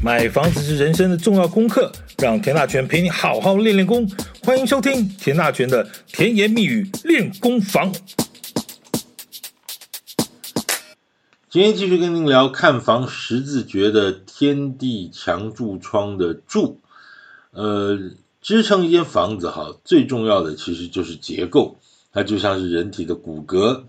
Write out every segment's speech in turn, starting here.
买房子是人生的重要功课，让田大权陪你好好练练功。欢迎收听田大权的甜言蜜语练功房。今天继续跟您聊看房十字诀的天地墙柱窗的柱。呃，支撑一间房子哈，最重要的其实就是结构，它就像是人体的骨骼。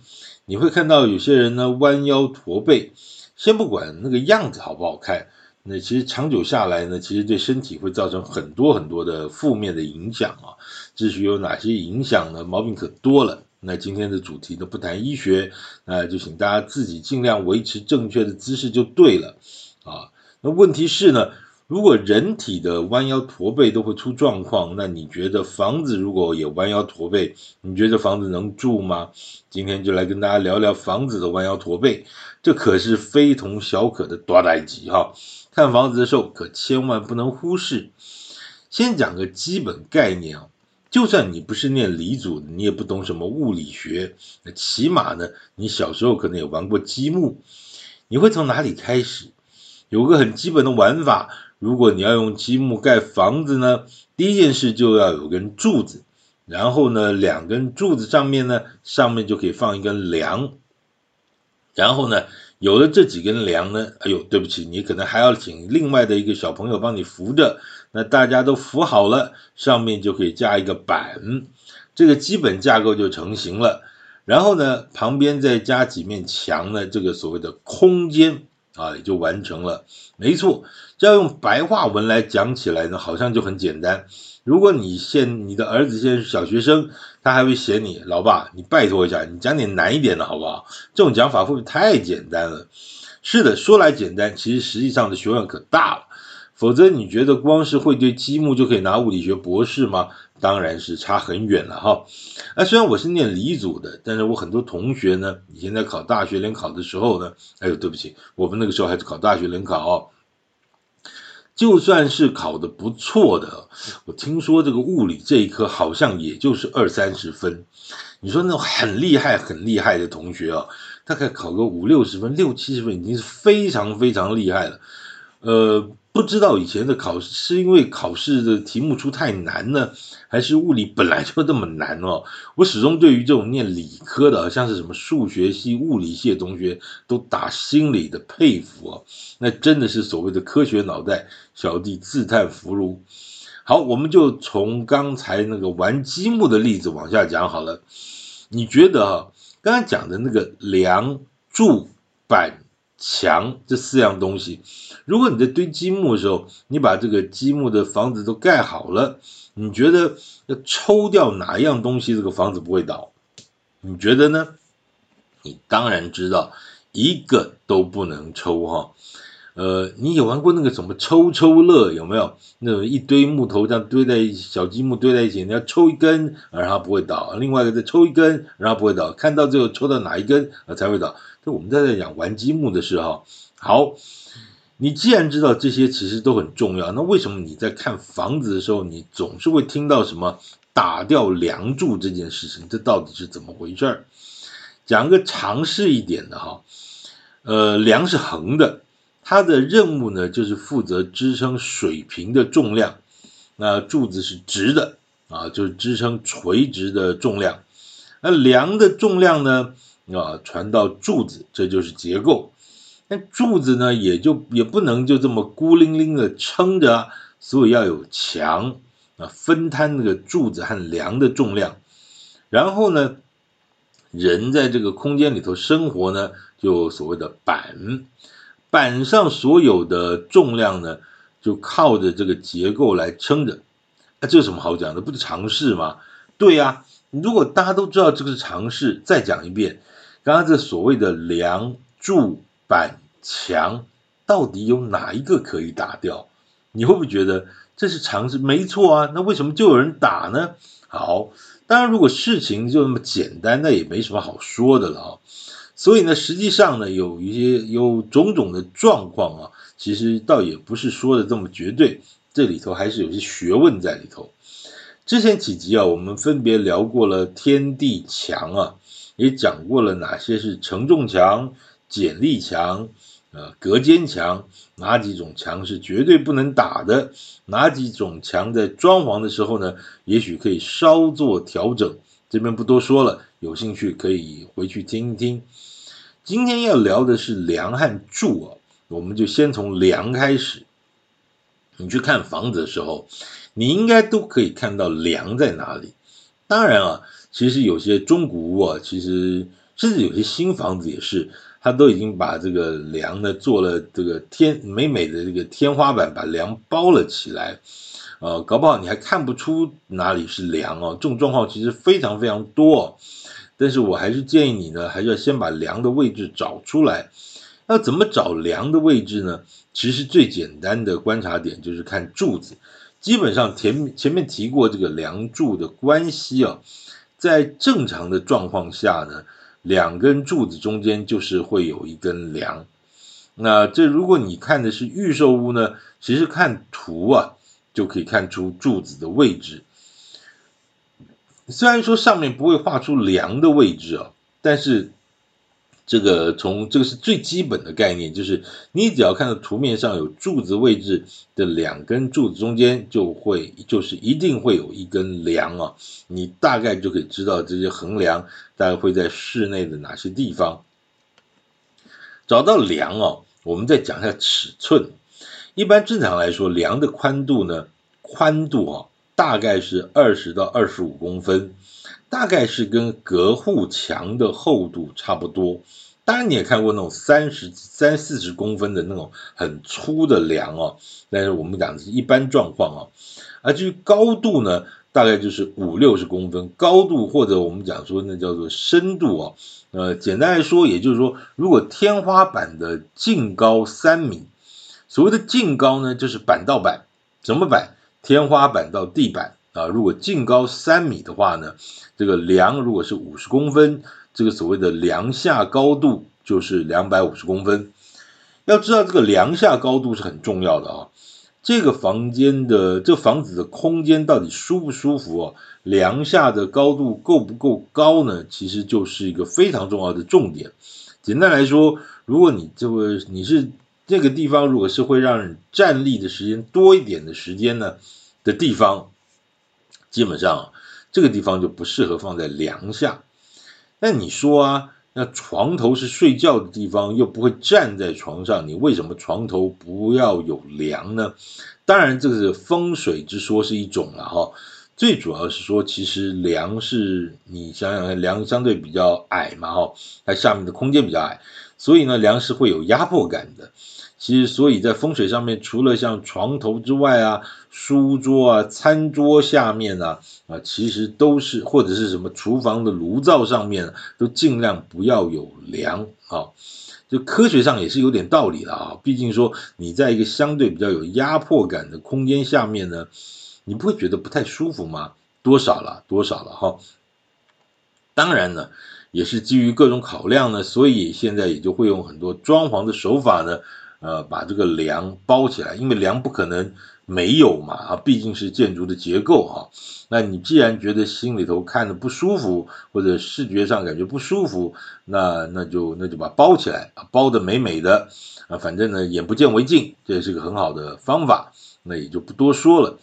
你会看到有些人呢弯腰驼背，先不管那个样子好不好看。那其实长久下来呢，其实对身体会造成很多很多的负面的影响啊。至于有哪些影响呢？毛病可多了。那今天的主题呢，不谈医学，那就请大家自己尽量维持正确的姿势就对了啊。那问题是呢，如果人体的弯腰驼背都会出状况，那你觉得房子如果也弯腰驼背，你觉得房子能住吗？今天就来跟大家聊聊房子的弯腰驼背，这可是非同小可的大代志哈。看房子的时候可千万不能忽视。先讲个基本概念啊，就算你不是念理组，你也不懂什么物理学，那起码呢，你小时候可能也玩过积木。你会从哪里开始？有个很基本的玩法，如果你要用积木盖房子呢，第一件事就要有根柱子，然后呢，两根柱子上面呢，上面就可以放一根梁，然后呢。有了这几根梁呢，哎呦，对不起，你可能还要请另外的一个小朋友帮你扶着。那大家都扶好了，上面就可以加一个板，这个基本架构就成型了。然后呢，旁边再加几面墙呢，这个所谓的空间啊，也就完成了。没错，这要用白话文来讲起来呢，好像就很简单。如果你现你的儿子现在是小学生，他还会嫌你老爸，你拜托一下，你讲点难一点的好不好？这种讲法会不会太简单了？是的，说来简单，其实实际上的学问可大了。否则你觉得光是会堆积木就可以拿物理学博士吗？当然是差很远了哈。啊，虽然我是念理组的，但是我很多同学呢，以前在考大学联考的时候呢，哎呦，对不起，我们那个时候还是考大学联考哦。就算是考的不错的，我听说这个物理这一科好像也就是二三十分。你说那种很厉害、很厉害的同学啊，大概考个五六十分、六七十分已经是非常非常厉害了。呃。不知道以前的考试是因为考试的题目出太难呢，还是物理本来就这么难哦？我始终对于这种念理科的，像是什么数学系、物理系的同学，都打心里的佩服哦。那真的是所谓的科学脑袋，小弟自叹弗如。好，我们就从刚才那个玩积木的例子往下讲好了。你觉得啊，刚才讲的那个梁、柱、板、墙这四样东西，如果你在堆积木的时候，你把这个积木的房子都盖好了，你觉得要抽掉哪一样东西，这个房子不会倒？你觉得呢？你当然知道，一个都不能抽哈。呃，你有玩过那个什么抽抽乐有没有？那种一堆木头这样堆在一起，小积木堆在一起，你要抽一根，然后它不会倒；另外一个再抽一根，然后不会倒。看到最后抽到哪一根啊才会倒？就我们在这讲玩积木的时候，好，你既然知道这些其实都很重要，那为什么你在看房子的时候，你总是会听到什么打掉梁柱这件事情？这到底是怎么回事儿？讲个常识一点的哈，呃，梁是横的。它的任务呢，就是负责支撑水平的重量。那柱子是直的啊，就是支撑垂直的重量。那梁的重量呢，啊，传到柱子，这就是结构。那柱子呢，也就也不能就这么孤零零的撑着，所以要有墙啊，分摊那个柱子和梁的重量。然后呢，人在这个空间里头生活呢，就所谓的板。板上所有的重量呢，就靠着这个结构来撑着。那这有什么好讲的？不是常识吗？对呀，如果大家都知道这个是常识，再讲一遍，刚刚这所谓的梁、柱、板、墙，到底有哪一个可以打掉？你会不会觉得这是常识？没错啊，那为什么就有人打呢？好，当然如果事情就那么简单，那也没什么好说的了啊。所以呢，实际上呢，有一些有种种的状况啊，其实倒也不是说的这么绝对，这里头还是有些学问在里头。之前几集啊，我们分别聊过了天地墙啊，也讲过了哪些是承重墙、剪力墙，呃，隔间墙哪几种墙是绝对不能打的？哪几种墙在装潢的时候呢，也许可以稍作调整。这边不多说了，有兴趣可以回去听一听。今天要聊的是梁和柱啊，我们就先从梁开始。你去看房子的时候，你应该都可以看到梁在哪里。当然啊，其实有些中古屋啊，其实甚至有些新房子也是。他都已经把这个梁呢做了这个天美美的这个天花板，把梁包了起来，呃，搞不好你还看不出哪里是梁哦。这种状况其实非常非常多，但是我还是建议你呢，还是要先把梁的位置找出来。那怎么找梁的位置呢？其实最简单的观察点就是看柱子。基本上前前面提过这个梁柱的关系啊，在正常的状况下呢。两根柱子中间就是会有一根梁，那这如果你看的是预售屋呢，其实看图啊就可以看出柱子的位置。虽然说上面不会画出梁的位置啊，但是。这个从这个是最基本的概念，就是你只要看到图面上有柱子位置的两根柱子中间就会就是一定会有一根梁啊，你大概就可以知道这些横梁大概会在室内的哪些地方。找到梁哦，我们再讲一下尺寸。一般正常来说，梁的宽度呢，宽度啊大概是二十到二十五公分。大概是跟隔户墙的厚度差不多，当然你也看过那种三十三四十公分的那种很粗的梁哦，但是我们讲的是一般状况哦。而至于高度呢，大概就是五六十公分高度，或者我们讲说那叫做深度哦。呃，简单来说，也就是说，如果天花板的净高三米，所谓的净高呢，就是板到板，怎么板？天花板到地板。啊，如果净高三米的话呢，这个梁如果是五十公分，这个所谓的梁下高度就是两百五十公分。要知道这个梁下高度是很重要的啊，这个房间的这个房子的空间到底舒不舒服啊？梁下的高度够不够高呢？其实就是一个非常重要的重点。简单来说，如果你这个你是这个地方，如果是会让人站立的时间多一点的时间呢的地方。基本上这个地方就不适合放在梁下。那你说啊，那床头是睡觉的地方，又不会站在床上，你为什么床头不要有梁呢？当然，这个是风水之说是一种了哈。最主要是说，其实梁是你想想看，梁相对比较矮嘛哈，它下面的空间比较矮，所以呢，梁是会有压迫感的。其实，所以在风水上面，除了像床头之外啊，书桌啊、餐桌下面啊，啊，其实都是或者是什么厨房的炉灶上面，都尽量不要有梁啊。就科学上也是有点道理的啊。毕竟说你在一个相对比较有压迫感的空间下面呢，你不会觉得不太舒服吗？多少了，多少了哈。当然呢，也是基于各种考量呢，所以现在也就会用很多装潢的手法呢。呃，把这个梁包起来，因为梁不可能没有嘛，啊，毕竟是建筑的结构哈。那你既然觉得心里头看着不舒服，或者视觉上感觉不舒服，那那就那就把包起来，包得美美的啊，反正呢眼不见为净，这也是个很好的方法，那也就不多说了。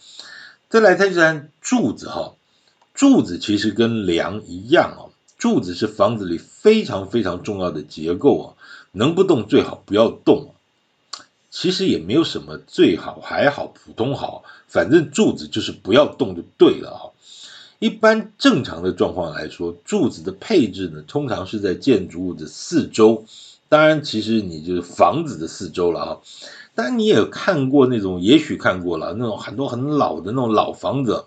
再来谈一谈柱子哈，柱子其实跟梁一样啊，柱子是房子里非常非常重要的结构啊，能不动最好不要动。其实也没有什么最好还好普通好，反正柱子就是不要动就对了哈。一般正常的状况来说，柱子的配置呢，通常是在建筑物的四周。当然，其实你就是房子的四周了哈。然，你也看过那种，也许看过了那种很多很老的那种老房子。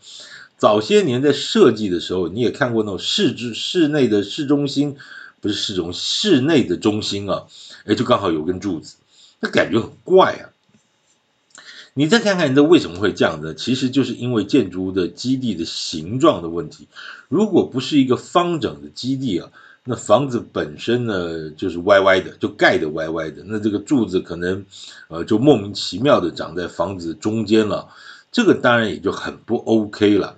早些年在设计的时候，你也看过那种市之室内的市中心，不是市中室内的中心啊，哎，就刚好有根柱子。那感觉很怪啊！你再看看，这为什么会这样呢？其实就是因为建筑的基地的形状的问题。如果不是一个方整的基地啊，那房子本身呢就是歪歪的，就盖的歪歪的。那这个柱子可能呃就莫名其妙的长在房子中间了，这个当然也就很不 OK 了。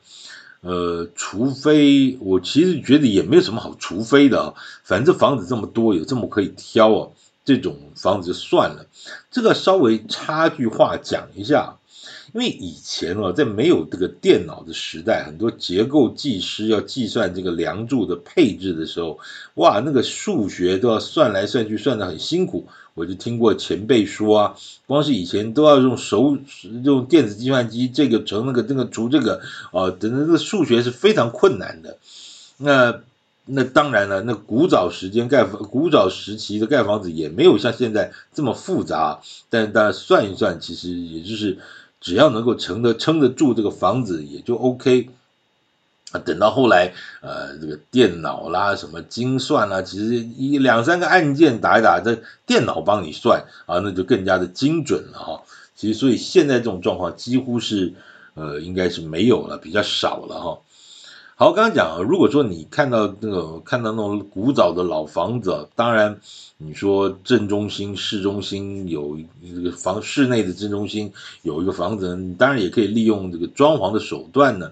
呃，除非我其实觉得也没有什么好除非的啊，反正房子这么多，有这么可以挑啊。这种房子就算了，这个稍微插句话讲一下。因为以前哦，在没有这个电脑的时代，很多结构技师要计算这个梁柱的配置的时候，哇，那个数学都要算来算去，算得很辛苦。我就听过前辈说啊，光是以前都要用手用电子计算机，这个乘那个这个除这个啊，等等，这个数学是非常困难的。那那当然了，那古早时间盖，古早时期的盖房子也没有像现在这么复杂，但是大家算一算，其实也就是。只要能够撑得撑得住这个房子也就 OK 啊。等到后来，呃，这个电脑啦，什么精算啦，其实一两三个按键打一打，这电脑帮你算啊，那就更加的精准了哈。其实，所以现在这种状况几乎是，呃，应该是没有了，比较少了哈。好，刚刚讲，如果说你看到那个看到那种古早的老房子，当然你说正中心、市中心有一个房，室内的正中心有一个房子，当然也可以利用这个装潢的手段呢，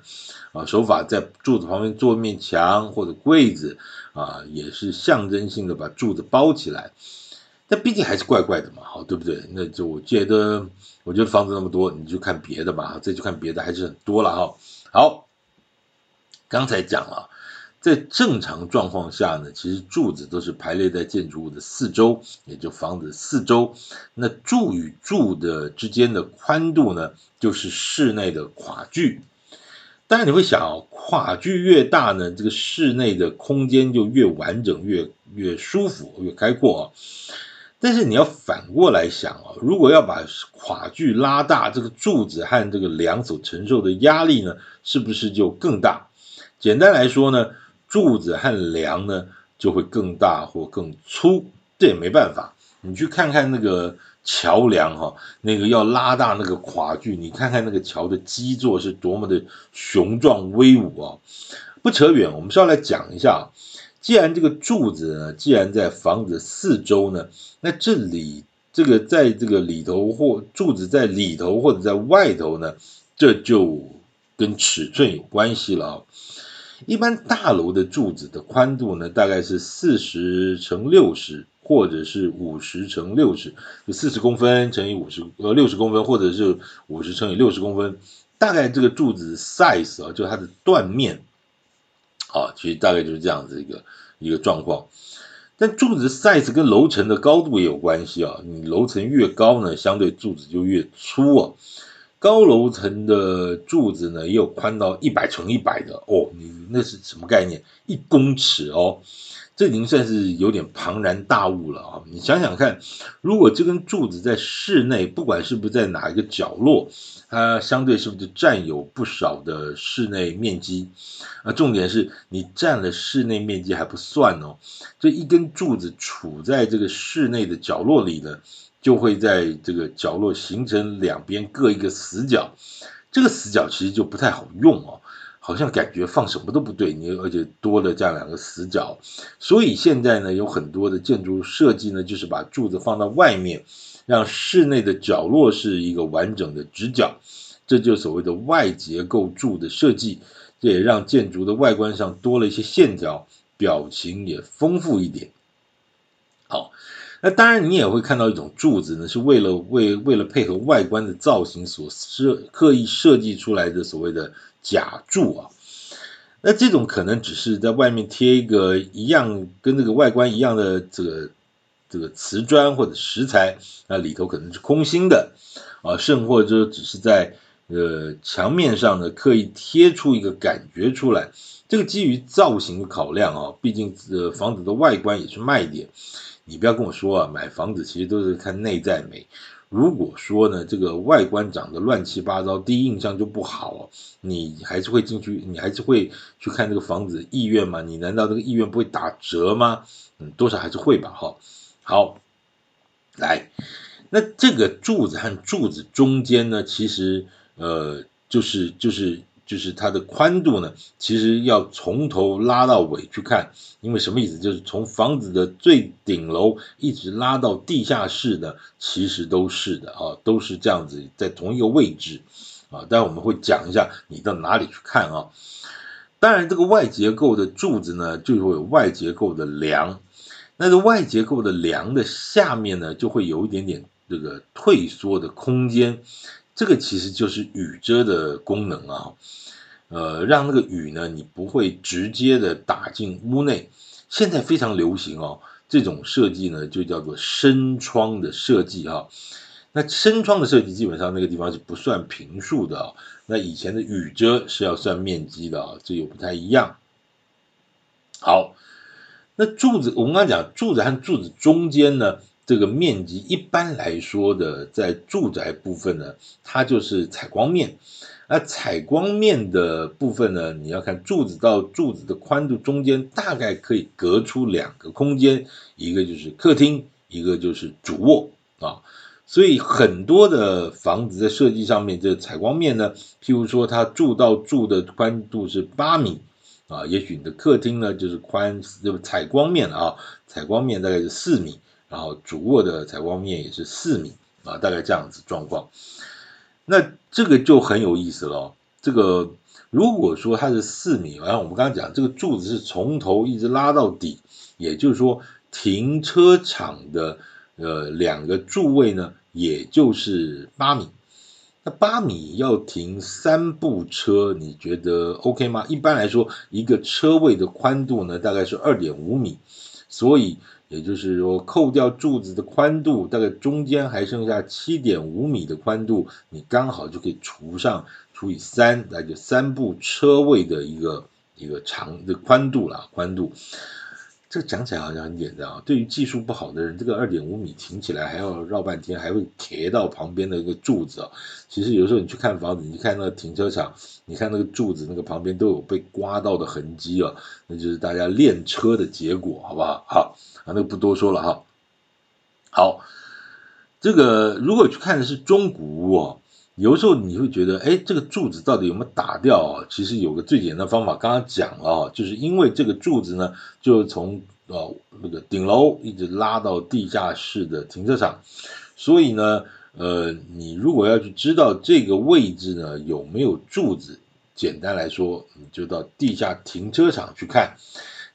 啊，手法在柱子旁边做一面墙或者柜子，啊，也是象征性的把柱子包起来。但毕竟还是怪怪的嘛，好，对不对？那就我觉得，我觉得房子那么多，你就看别的吧，这就看别的还是很多了哈。好。刚才讲了，在正常状况下呢，其实柱子都是排列在建筑物的四周，也就房子四周。那柱与柱的之间的宽度呢，就是室内的跨距。当然你会想，跨距越大呢，这个室内的空间就越完整、越越舒服、越开阔啊。但是你要反过来想啊，如果要把跨距拉大，这个柱子和这个梁所承受的压力呢，是不是就更大？简单来说呢，柱子和梁呢就会更大或更粗，这也没办法。你去看看那个桥梁哈，那个要拉大那个跨距，你看看那个桥的基座是多么的雄壮威武啊！不扯远，我们是要来讲一下，既然这个柱子呢，既然在房子四周呢，那这里这个在这个里头或柱子在里头或者在外头呢，这就跟尺寸有关系了啊。一般大楼的柱子的宽度呢，大概是四十乘六十，或者是五十乘六十，就四十公分乘以五十呃六十公分，或者是五十乘以六十公分。大概这个柱子 size 啊，就它的断面，啊，其实大概就是这样子一个一个状况。但柱子 size 跟楼层的高度也有关系啊，你楼层越高呢，相对柱子就越粗啊。高楼层的柱子呢，也有宽到一百乘一百的哦，你那是什么概念？一公尺哦，这已经算是有点庞然大物了啊！你想想看，如果这根柱子在室内，不管是不是在哪一个角落，它相对是不是占有不少的室内面积？啊，重点是你占了室内面积还不算哦，这一根柱子处在这个室内的角落里呢。就会在这个角落形成两边各一个死角，这个死角其实就不太好用哦，好像感觉放什么都不对，你而且多了这样两个死角，所以现在呢有很多的建筑设计呢，就是把柱子放到外面，让室内的角落是一个完整的直角，这就所谓的外结构柱的设计，这也让建筑的外观上多了一些线条，表情也丰富一点。那当然，你也会看到一种柱子呢，是为了为为了配合外观的造型所设刻意设计出来的所谓的假柱啊。那这种可能只是在外面贴一个一样跟这个外观一样的这个这个瓷砖或者石材，那里头可能是空心的啊，甚或者只是在呃墙面上呢刻意贴出一个感觉出来。这个基于造型的考量啊，毕竟呃房子的外观也是卖点。你不要跟我说啊，买房子其实都是看内在美。如果说呢，这个外观长得乱七八糟，第一印象就不好，你还是会进去，你还是会去看这个房子意愿吗？你难道这个意愿不会打折吗？嗯，多少还是会吧。哈，好，来，那这个柱子和柱子中间呢，其实呃，就是就是。就是它的宽度呢，其实要从头拉到尾去看，因为什么意思？就是从房子的最顶楼一直拉到地下室的，其实都是的啊，都是这样子，在同一个位置啊。待会我们会讲一下你到哪里去看啊。当然，这个外结构的柱子呢，就会有外结构的梁。那个外结构的梁的下面呢，就会有一点点这个退缩的空间，这个其实就是雨遮的功能啊，呃，让那个雨呢，你不会直接的打进屋内。现在非常流行哦，这种设计呢，就叫做深窗的设计哈。那深窗的设计基本上那个地方是不算平数的啊，那以前的雨遮是要算面积的啊，这又不太一样。好，那柱子我们刚才讲柱子和柱子中间呢，这个面积一般来说的，在住宅部分呢，它就是采光面。那采光面的部分呢，你要看柱子到柱子的宽度中间大概可以隔出两个空间，一个就是客厅，一个就是主卧啊。所以很多的房子在设计上面，这个采光面呢，譬如说它柱到柱的宽度是八米啊，也许你的客厅呢就是宽，就采光面啊，采光面大概是四米，然后主卧的采光面也是四米啊，大概这样子状况。那这个就很有意思了。这个如果说它是四米，然后我们刚刚讲这个柱子是从头一直拉到底，也就是说停车场的呃两个柱位呢。也就是八米，那八米要停三部车，你觉得 OK 吗？一般来说，一个车位的宽度呢，大概是二点五米，所以也就是说，扣掉柱子的宽度，大概中间还剩下七点五米的宽度，你刚好就可以除上除以三，那就三部车位的一个一个长的宽度了，宽度。这个讲起来好像很简单啊，对于技术不好的人，这个二点五米停起来还要绕半天，还会贴到旁边的一个柱子啊。其实有时候你去看房子，你看那个停车场，你看那个柱子那个旁边都有被刮到的痕迹啊，那就是大家练车的结果，好不好？好，啊，那个不多说了哈。好，这个如果去看的是中古屋啊。有时候你会觉得，哎，这个柱子到底有没有打掉啊？其实有个最简单的方法，刚刚讲了啊，就是因为这个柱子呢，就从呃那个顶楼一直拉到地下室的停车场，所以呢，呃，你如果要去知道这个位置呢有没有柱子，简单来说，你就到地下停车场去看。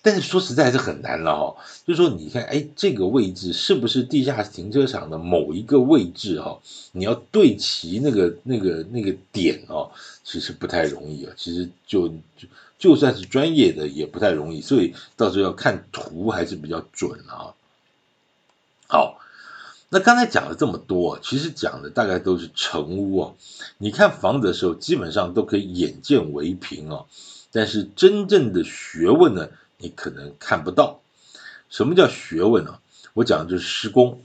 但是说实在是很难了哈，就是说你看，哎，这个位置是不是地下停车场的某一个位置哈？你要对齐那个那个那个点哦，其实不太容易啊。其实就就就算是专业的也不太容易，所以到时候要看图还是比较准啊。好，那刚才讲了这么多，其实讲的大概都是成屋啊。你看房子的时候，基本上都可以眼见为凭啊。但是真正的学问呢？你可能看不到，什么叫学问呢？我讲的就是施工。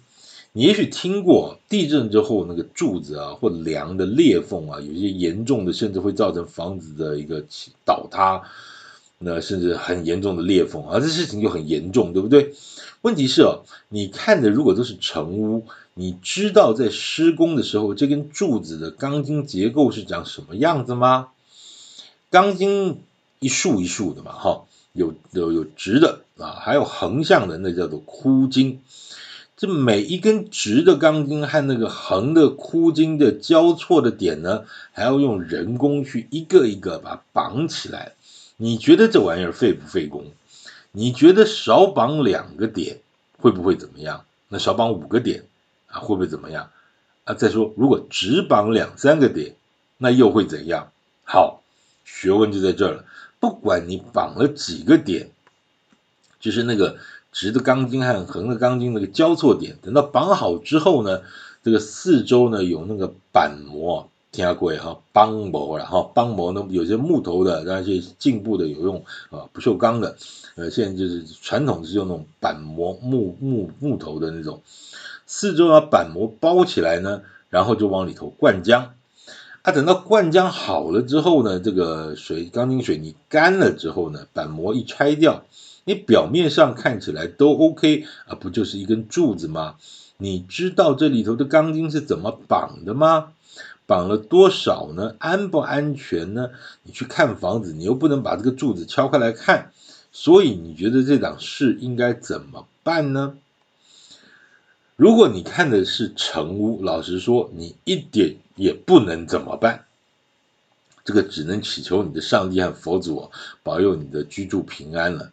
你也许听过地震之后那个柱子啊或梁的裂缝啊，有些严重的甚至会造成房子的一个倒塌，那甚至很严重的裂缝啊，这事情就很严重，对不对？问题是哦，你看的如果都是成屋，你知道在施工的时候这根柱子的钢筋结构是长什么样子吗？钢筋一束一束的嘛，哈。有有有直的啊，还有横向的，那叫做箍筋。这每一根直的钢筋和那个横的箍筋的交错的点呢，还要用人工去一个一个把它绑起来。你觉得这玩意儿费不费工？你觉得少绑两个点会不会怎么样？那少绑五个点啊，会不会怎么样？啊，再说如果只绑两三个点，那又会怎样？好，学问就在这儿了。不管你绑了几个点，就是那个直的钢筋和横的钢筋那个交错点，等到绑好之后呢，这个四周呢有那个板模，听过哈，绑模然后绑模呢有些木头的，然后些进步的有用啊不锈钢的，呃现在就是传统是用那种板模木木木头的那种，四周把板模包起来呢，然后就往里头灌浆。啊，等到灌浆好了之后呢，这个水钢筋水泥干了之后呢，板膜一拆掉，你表面上看起来都 OK 啊，不就是一根柱子吗？你知道这里头的钢筋是怎么绑的吗？绑了多少呢？安不安全呢？你去看房子，你又不能把这个柱子敲开来看，所以你觉得这档事应该怎么办呢？如果你看的是成屋，老实说，你一点也不能怎么办。这个只能祈求你的上帝和佛祖保佑你的居住平安了。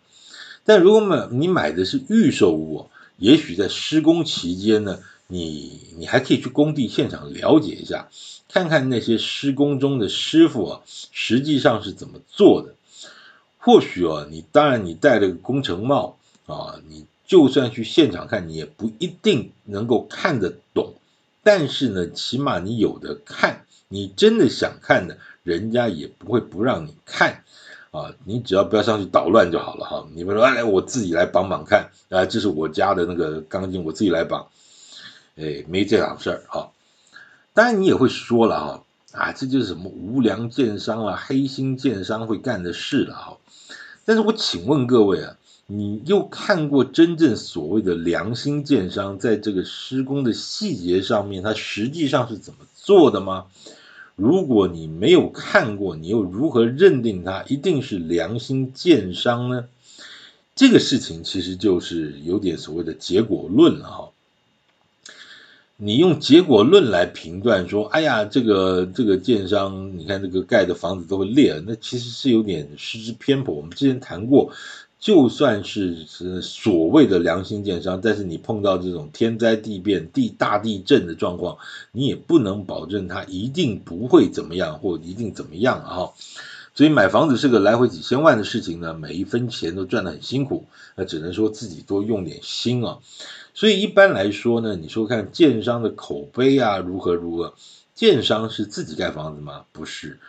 但如果买你买的是预售屋，也许在施工期间呢，你你还可以去工地现场了解一下，看看那些施工中的师傅啊，实际上是怎么做的。或许啊，你当然你戴了个工程帽啊，你就算去现场看，你也不一定能够看得懂。但是呢，起码你有的看，你真的想看的，人家也不会不让你看啊。你只要不要上去捣乱就好了哈。你们说，哎，我自己来绑绑看啊，这是我家的那个钢筋，我自己来绑。哎，没这档事儿哈。当然你也会说了哈，啊，这就是什么无良建商啊、黑心建商会干的事了哈。但是我请问各位啊。你又看过真正所谓的良心建商在这个施工的细节上面，它实际上是怎么做的吗？如果你没有看过，你又如何认定它一定是良心建商呢？这个事情其实就是有点所谓的结果论了哈。你用结果论来评断说，哎呀，这个这个建商，你看这个盖的房子都会裂，那其实是有点失之偏颇。我们之前谈过。就算是是所谓的良心建商，但是你碰到这种天灾地变、地大地震的状况，你也不能保证它一定不会怎么样，或一定怎么样啊。所以买房子是个来回几千万的事情呢，每一分钱都赚得很辛苦，那只能说自己多用点心啊。所以一般来说呢，你说看建商的口碑啊，如何如何？建商是自己盖房子吗？不是，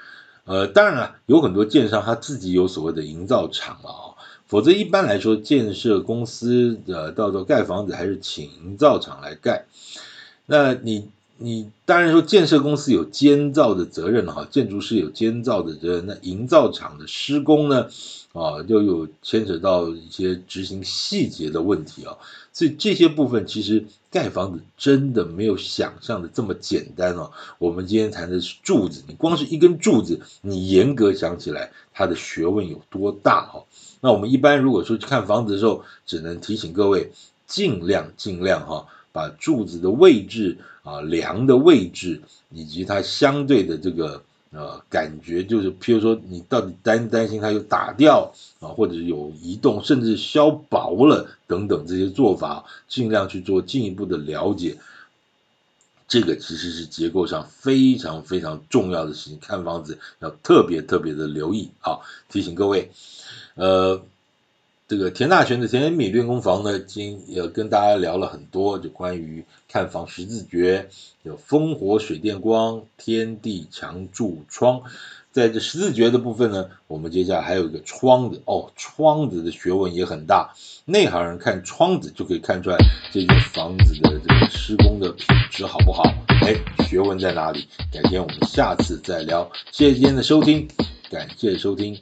呃，当然了，有很多建商他自己有所谓的营造厂啊。否则，一般来说，建设公司的到时候盖房子还是请营造厂来盖。那你你当然说建设公司有监造的责任哈，建筑师有监造的责任。那营造厂的施工呢，啊，就有牵扯到一些执行细节的问题啊。所以这些部分其实盖房子真的没有想象的这么简单哦。我们今天谈的是柱子，你光是一根柱子，你严格想起来，它的学问有多大哈？那我们一般如果说去看房子的时候，只能提醒各位，尽量尽量哈，把柱子的位置啊、梁的位置以及它相对的这个呃感觉，就是譬如说你到底担担心它有打掉啊，或者有移动，甚至削薄了等等这些做法，尽量去做进一步的了解。这个其实是结构上非常非常重要的事情，看房子要特别特别的留意啊！提醒各位。呃，这个田大全的田米练功房呢，今也跟大家聊了很多，就关于看房十字诀，有风火水电光、天地墙柱窗，在这十字诀的部分呢，我们接下来还有一个窗子哦，窗子的学问也很大，内行人看窗子就可以看出来这个房子的这个施工的品质好不好？哎，学问在哪里？改天我们下次再聊。谢谢今天的收听，感谢收听。